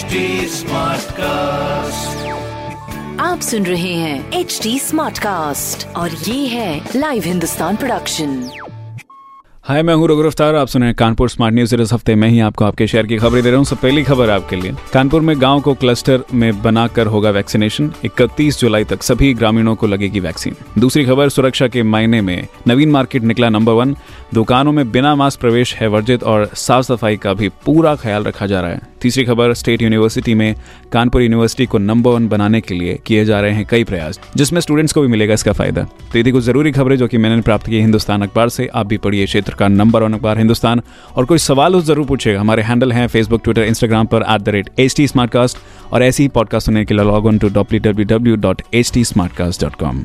HD Smartcast. आप सुन रहे हैं एच डी स्मार्ट कास्ट और ये है लाइव हिंदुस्तान प्रोडक्शन हाय मैं हूँ रघु रफ्तार। आप सुन रहे हैं कानपुर स्मार्ट न्यूज़ इस हफ़्ते में ही आपको आपके शहर की खबरें दे रहा हूँ। सब पहली खबर आपके लिए। कानपुर में गाँव को क्लस्टर में बनाकर होगा वैक्सीनेशन 31 जुलाई तक सभी ग्रामीणों को लगेगी वैक्सीन दूसरी खबर सुरक्षा के मायने में नवीन मार्केट निकला नंबर वन दुकानों में बिना मास्क प्रवेश है वर्जित और साफ़ सफ़ाई का भी पूरा ख्याल रखा जा रहा है। तीसरी खबर, स्टेट यूनिवर्सिटी में कानपुर यूनिवर्सिटी को नंबर वन बनाने के लिए किए जा रहे हैं कई प्रयास, जिसमें स्टूडेंट्स को भी मिलेगा इसका फ़ायदा। तो यदि कुछ ज़रूरी खबरें जो कि मैंने प्राप्त की हिंदुस्तान अखबार से। आप भी पढ़िए क्षेत्र का नंबर वन अखबार हिंदुस्तान। और कोई सवाल हो, ज़रूर पूछेगा हमारे हैंडल हैं फेसबुक ट्विटर इंस्टाग्राम पर at the rate H T और ऐसी ही पॉडकास्ट सुनने के लिए log on to W W W dot H T dot com